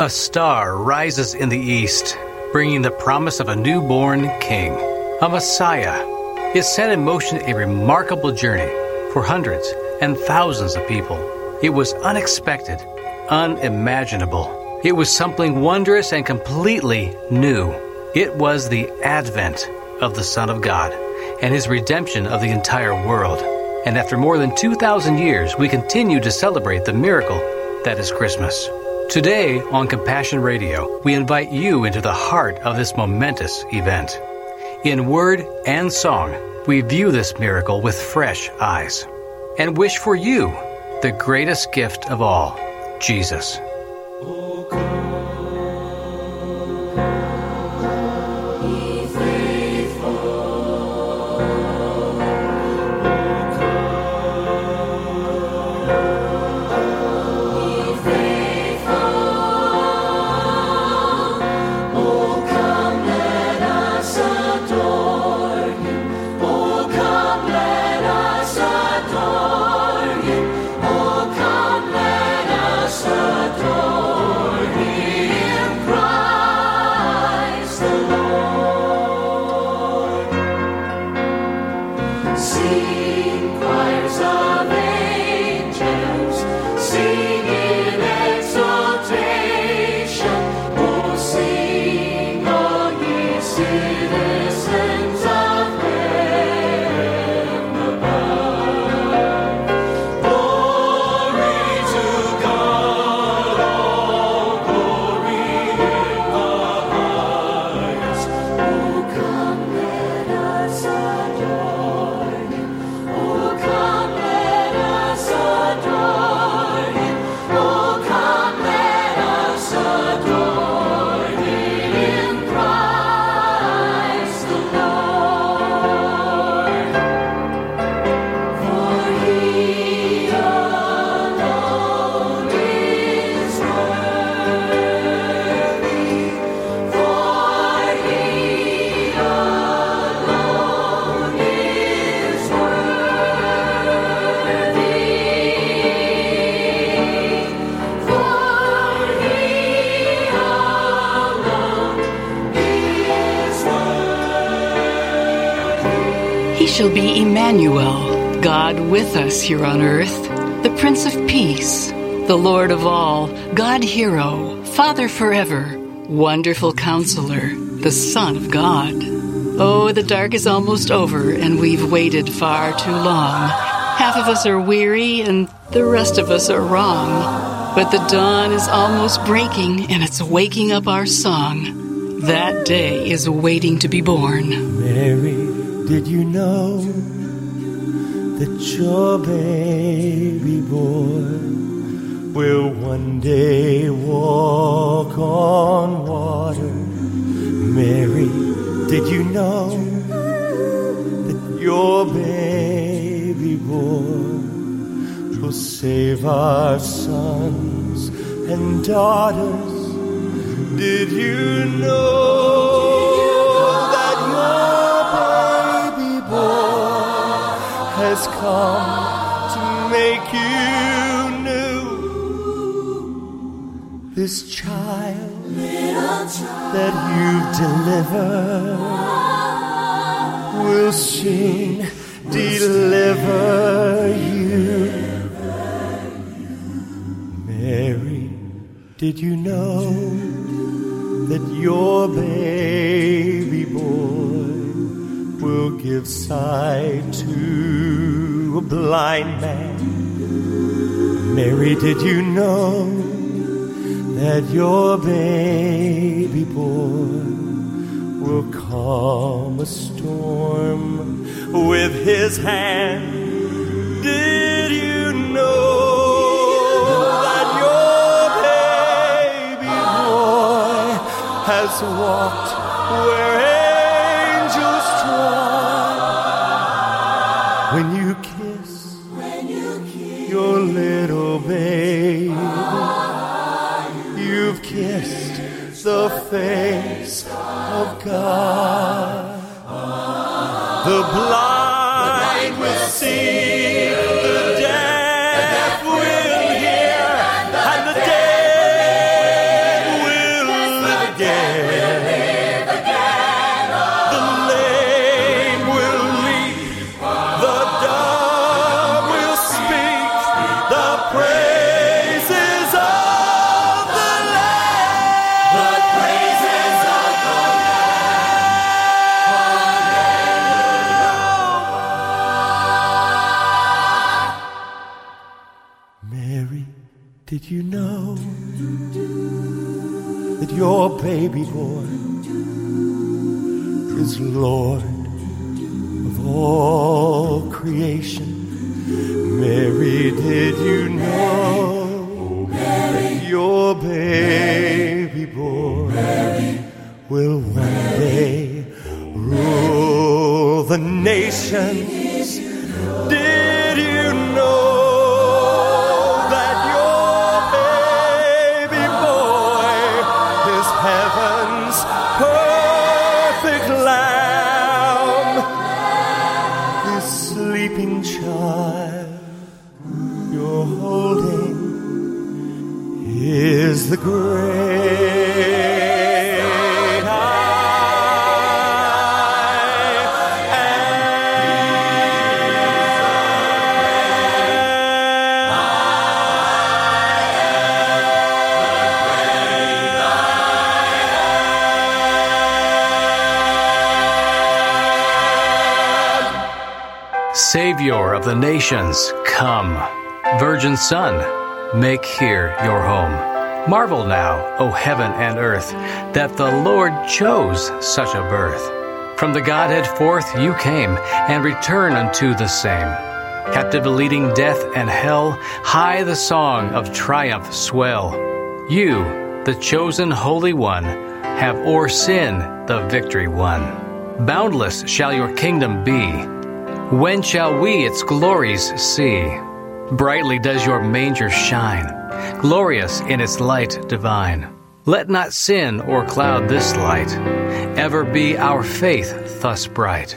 A star rises in the east, bringing the promise of a newborn king, a Messiah. It set in motion a remarkable journey for hundreds and thousands of people. It was unexpected, unimaginable. It was something wondrous and completely new. It was the advent of the Son of God and his redemption of the entire world. And after more than 2,000 years, we continue to celebrate the miracle that is Christmas. Today on Compassion Radio, we invite you into the heart of this momentous event. In word and song, we view this miracle with fresh eyes and wish for you the greatest gift of all Jesus. Shall be Emmanuel, God with us here on earth, the Prince of Peace, the Lord of all, God hero, Father forever, wonderful counselor, the Son of God. Oh, the dark is almost over, and we've waited far too long. Half of us are weary, and the rest of us are wrong. But the dawn is almost breaking, and it's waking up our song. That day is waiting to be born. Did you know that your baby boy will one day walk on water? Mary, did you know that your baby boy will save our sons and daughters? Did you know? Has come to make you new. This child, child that you've delivered will soon deliver you. Mary, did you know that your baby boy will give sight to a blind man. Mary, did you know that your baby boy will calm a storm with his hand? Did you know that your baby boy has walked where the face of God. The blind will see, Mary, did you know the great Savior of the nations, come. Virgin Son, make here your home. Marvel now, O heaven and earth, that the Lord chose such a birth. From the Godhead forth you came, and return unto the same. Captive leading death and hell, high the song of triumph swell. You, the chosen Holy One, have o'er sin the victory won. Boundless shall your kingdom be. When shall we its glories see? Brightly does your manger shine, glorious in its light divine. Let not sin or cloud this light, ever be our faith thus bright.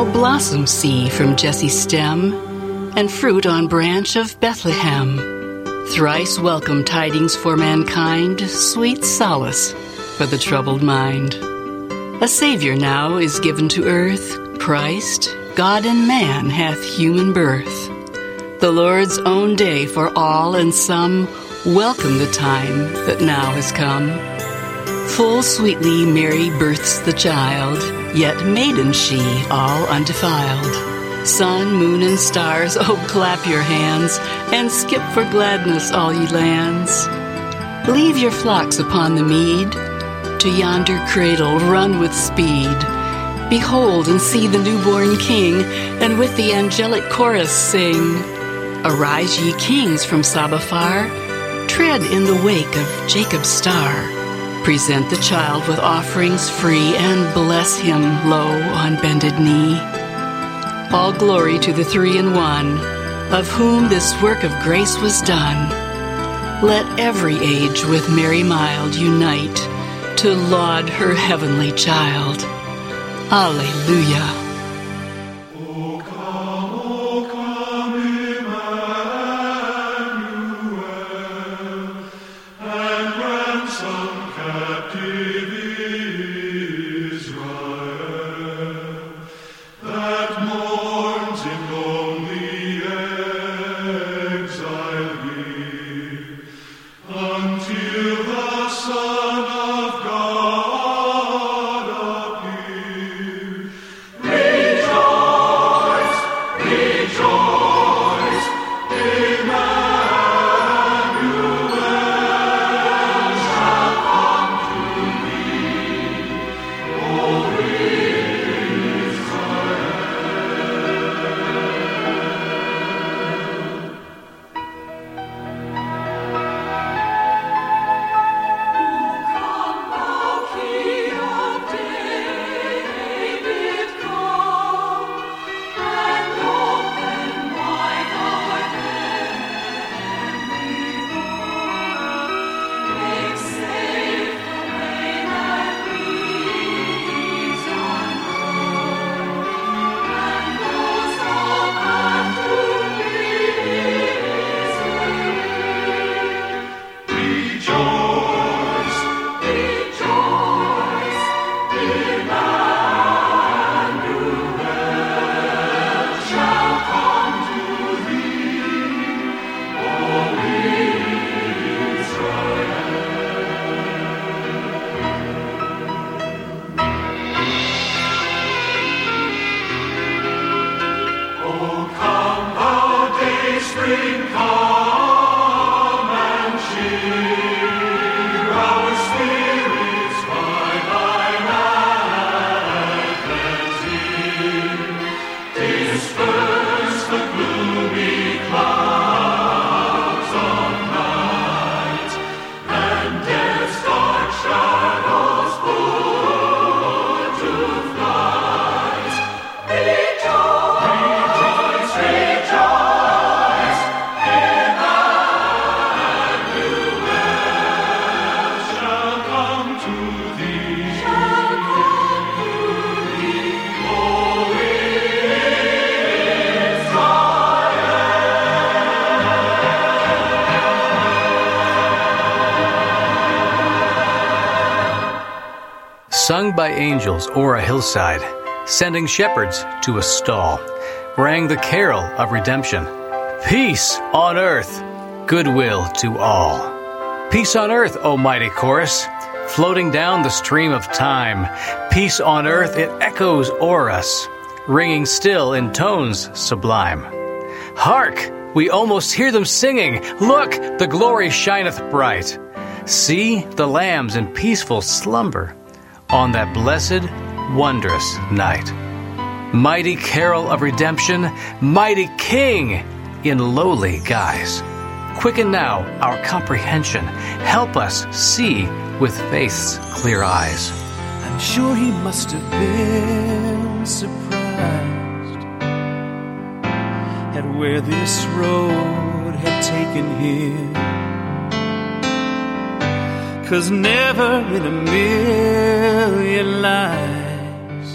Now blossom see from Jesse's stem, and fruit on branch of Bethlehem. Thrice welcome tidings for mankind, sweet solace for the troubled mind. A Savior now is given to earth, Christ, God and man hath human birth. The Lord's own day for all and some welcome the time that now has come. Full sweetly Mary births the child, yet maiden she, all undefiled. Sun, moon, and stars, oh, clap your hands, and skip for gladness, all ye lands. Leave your flocks upon the mead, to yonder cradle run with speed. Behold and see the newborn King, and with the angelic chorus sing. Arise, ye kings from Saba far, tread in the wake of Jacob's star. Present the child with offerings free, and bless him low on bended knee. All glory to the three in one, of whom this work of grace was done. Let every age with Mary mild unite to laud her heavenly child. Alleluia. Sung by angels o'er a hillside, sending shepherds to a stall, rang the carol of redemption. Peace on earth, goodwill to all. Peace on earth, O mighty chorus, floating down the stream of time. Peace on earth, it echoes o'er us, ringing still in tones sublime. Hark! We almost hear them singing. Look, the glory shineth bright. See the lambs in peaceful slumber on that blessed, wondrous night. Mighty carol of redemption, mighty King in lowly guise. Quicken now our comprehension. Help us see with faith's clear eyes. I'm sure he must have been surprised at where this road had taken him. Cause never in a million lives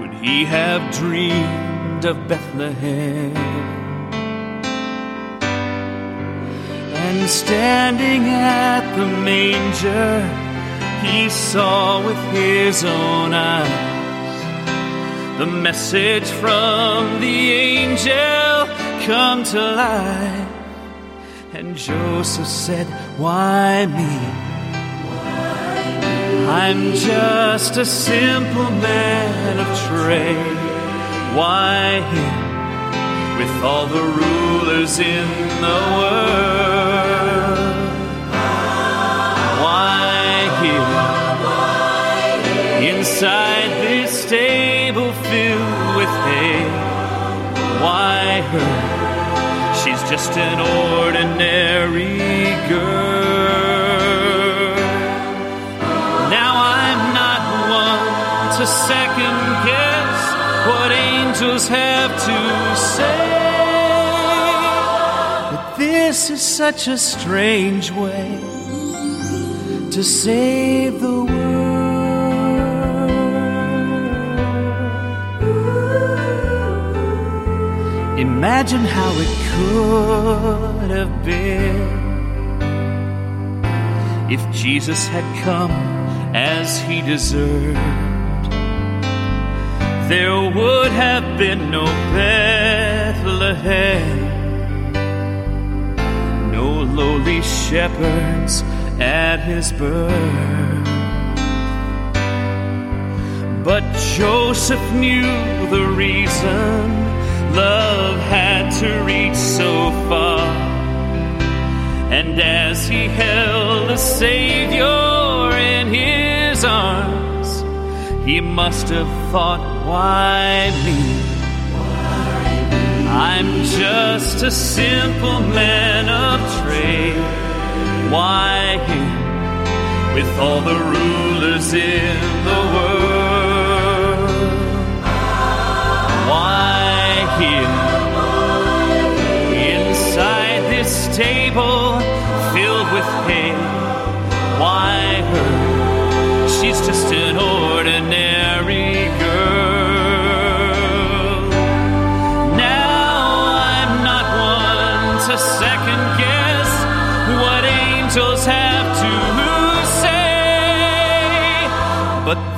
would he have dreamed of Bethlehem. And standing at the manger, he saw with his own eyes the message from the angel come to life. And Joseph said, Why me? I'm just a simple man of trade. Why him with all the rulers in the world? Why him inside this stable just an ordinary girl. Now I'm not one to second guess what angels have to say. But this is such a strange way to save the world. Imagine how it could have been if Jesus had come as he deserved. There would have been no Bethlehem, no lowly shepherds at his birth. But Joseph knew the reason love had to reach so far. And as he held the Savior in his arms, he must have thought, why me? I'm just a simple man of trade. Why him with all the rulers in the world?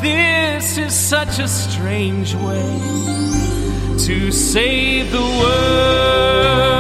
This is such a strange way to save the world.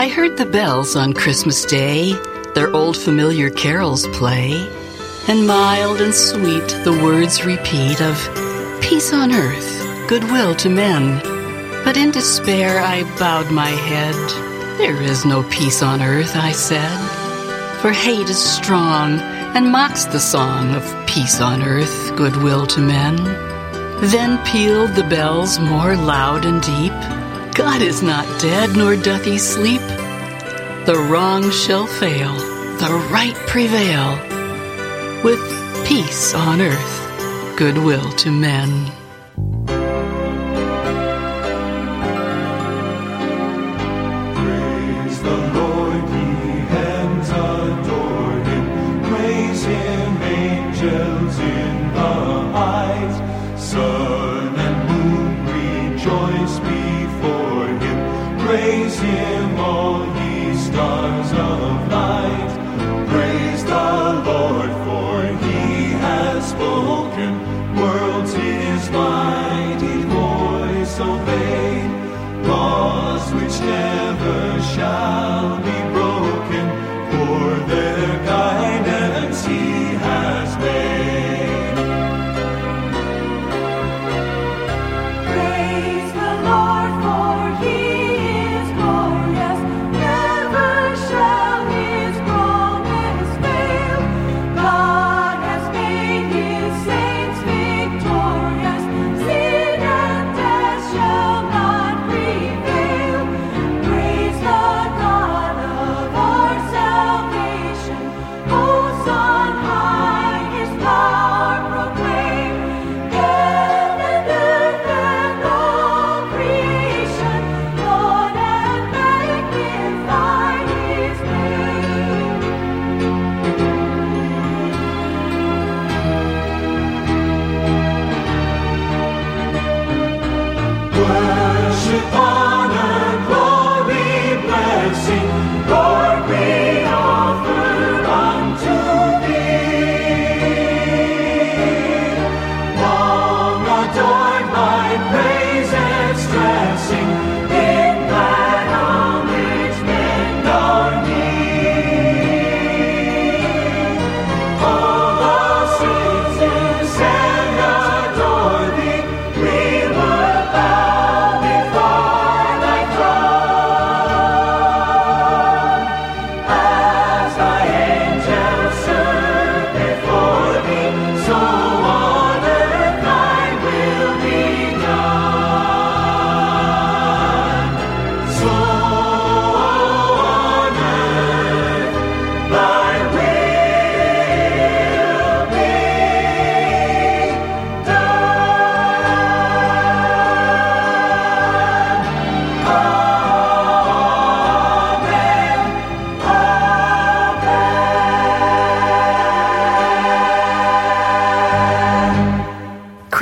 I heard the bells on Christmas Day, their old familiar carols play, and mild and sweet the words repeat of peace on earth, goodwill to men. But in despair I bowed my head. There is no peace on earth, I said, for hate is strong and mocks the song of peace on earth, goodwill to men. Then pealed the bells more loud and deep. God is not dead, nor doth he sleep. The wrong shall fail, the right prevail, with peace on earth, goodwill to men.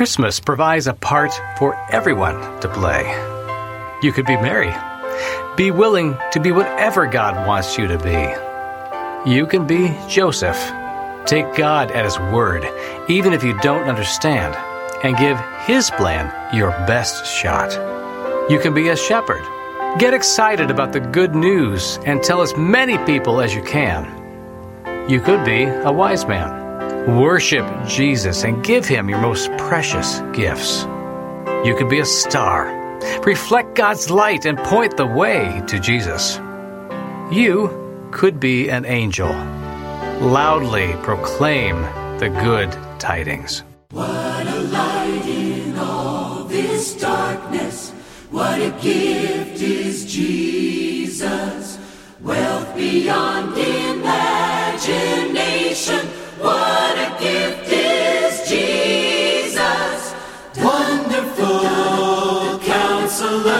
Christmas provides a part for everyone to play. You could be Mary. Be willing to be whatever God wants you to be. You can be Joseph. Take God at His word, even if you don't understand, and give His plan your best shot. You can be a shepherd. Get excited about the good news and tell as many people as you can. You could be a wise man. Worship Jesus and give Him your most precious gifts. You could be a star. Reflect God's light and point the way to Jesus. You could be an angel. Loudly proclaim the good tidings. What a light in all this darkness. What a gift is Jesus. Wealth beyond imagination. What a gift is Jesus. Wonderful counselor,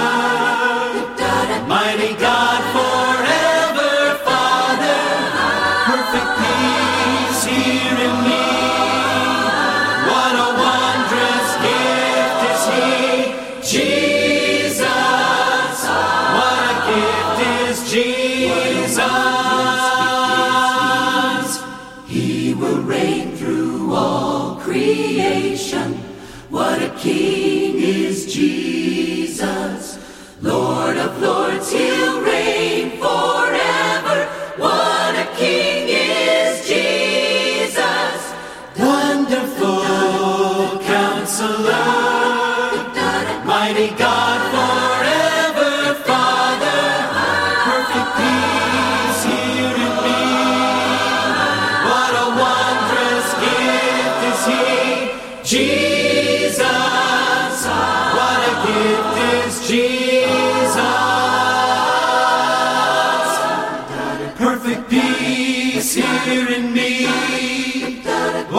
mighty God forever, Father, perfect peace here in me. What a wondrous gift is He, Jesus. What a gift is Jesus. Will reign through all creation. What a king is Jesus.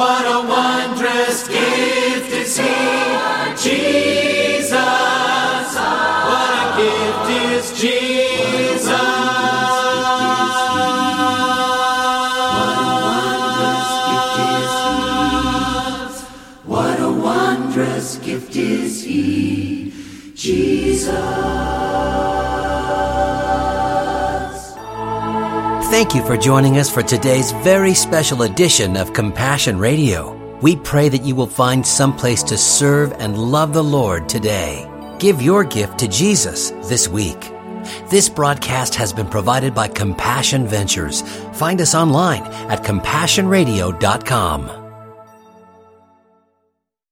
101 Thank you for joining us for today's very special edition of Compassion Radio. We pray that you will find some place to serve and love the Lord today. Give your gift to Jesus this week. This broadcast has been provided by Compassion Ventures. Find us online at compassionradio.com.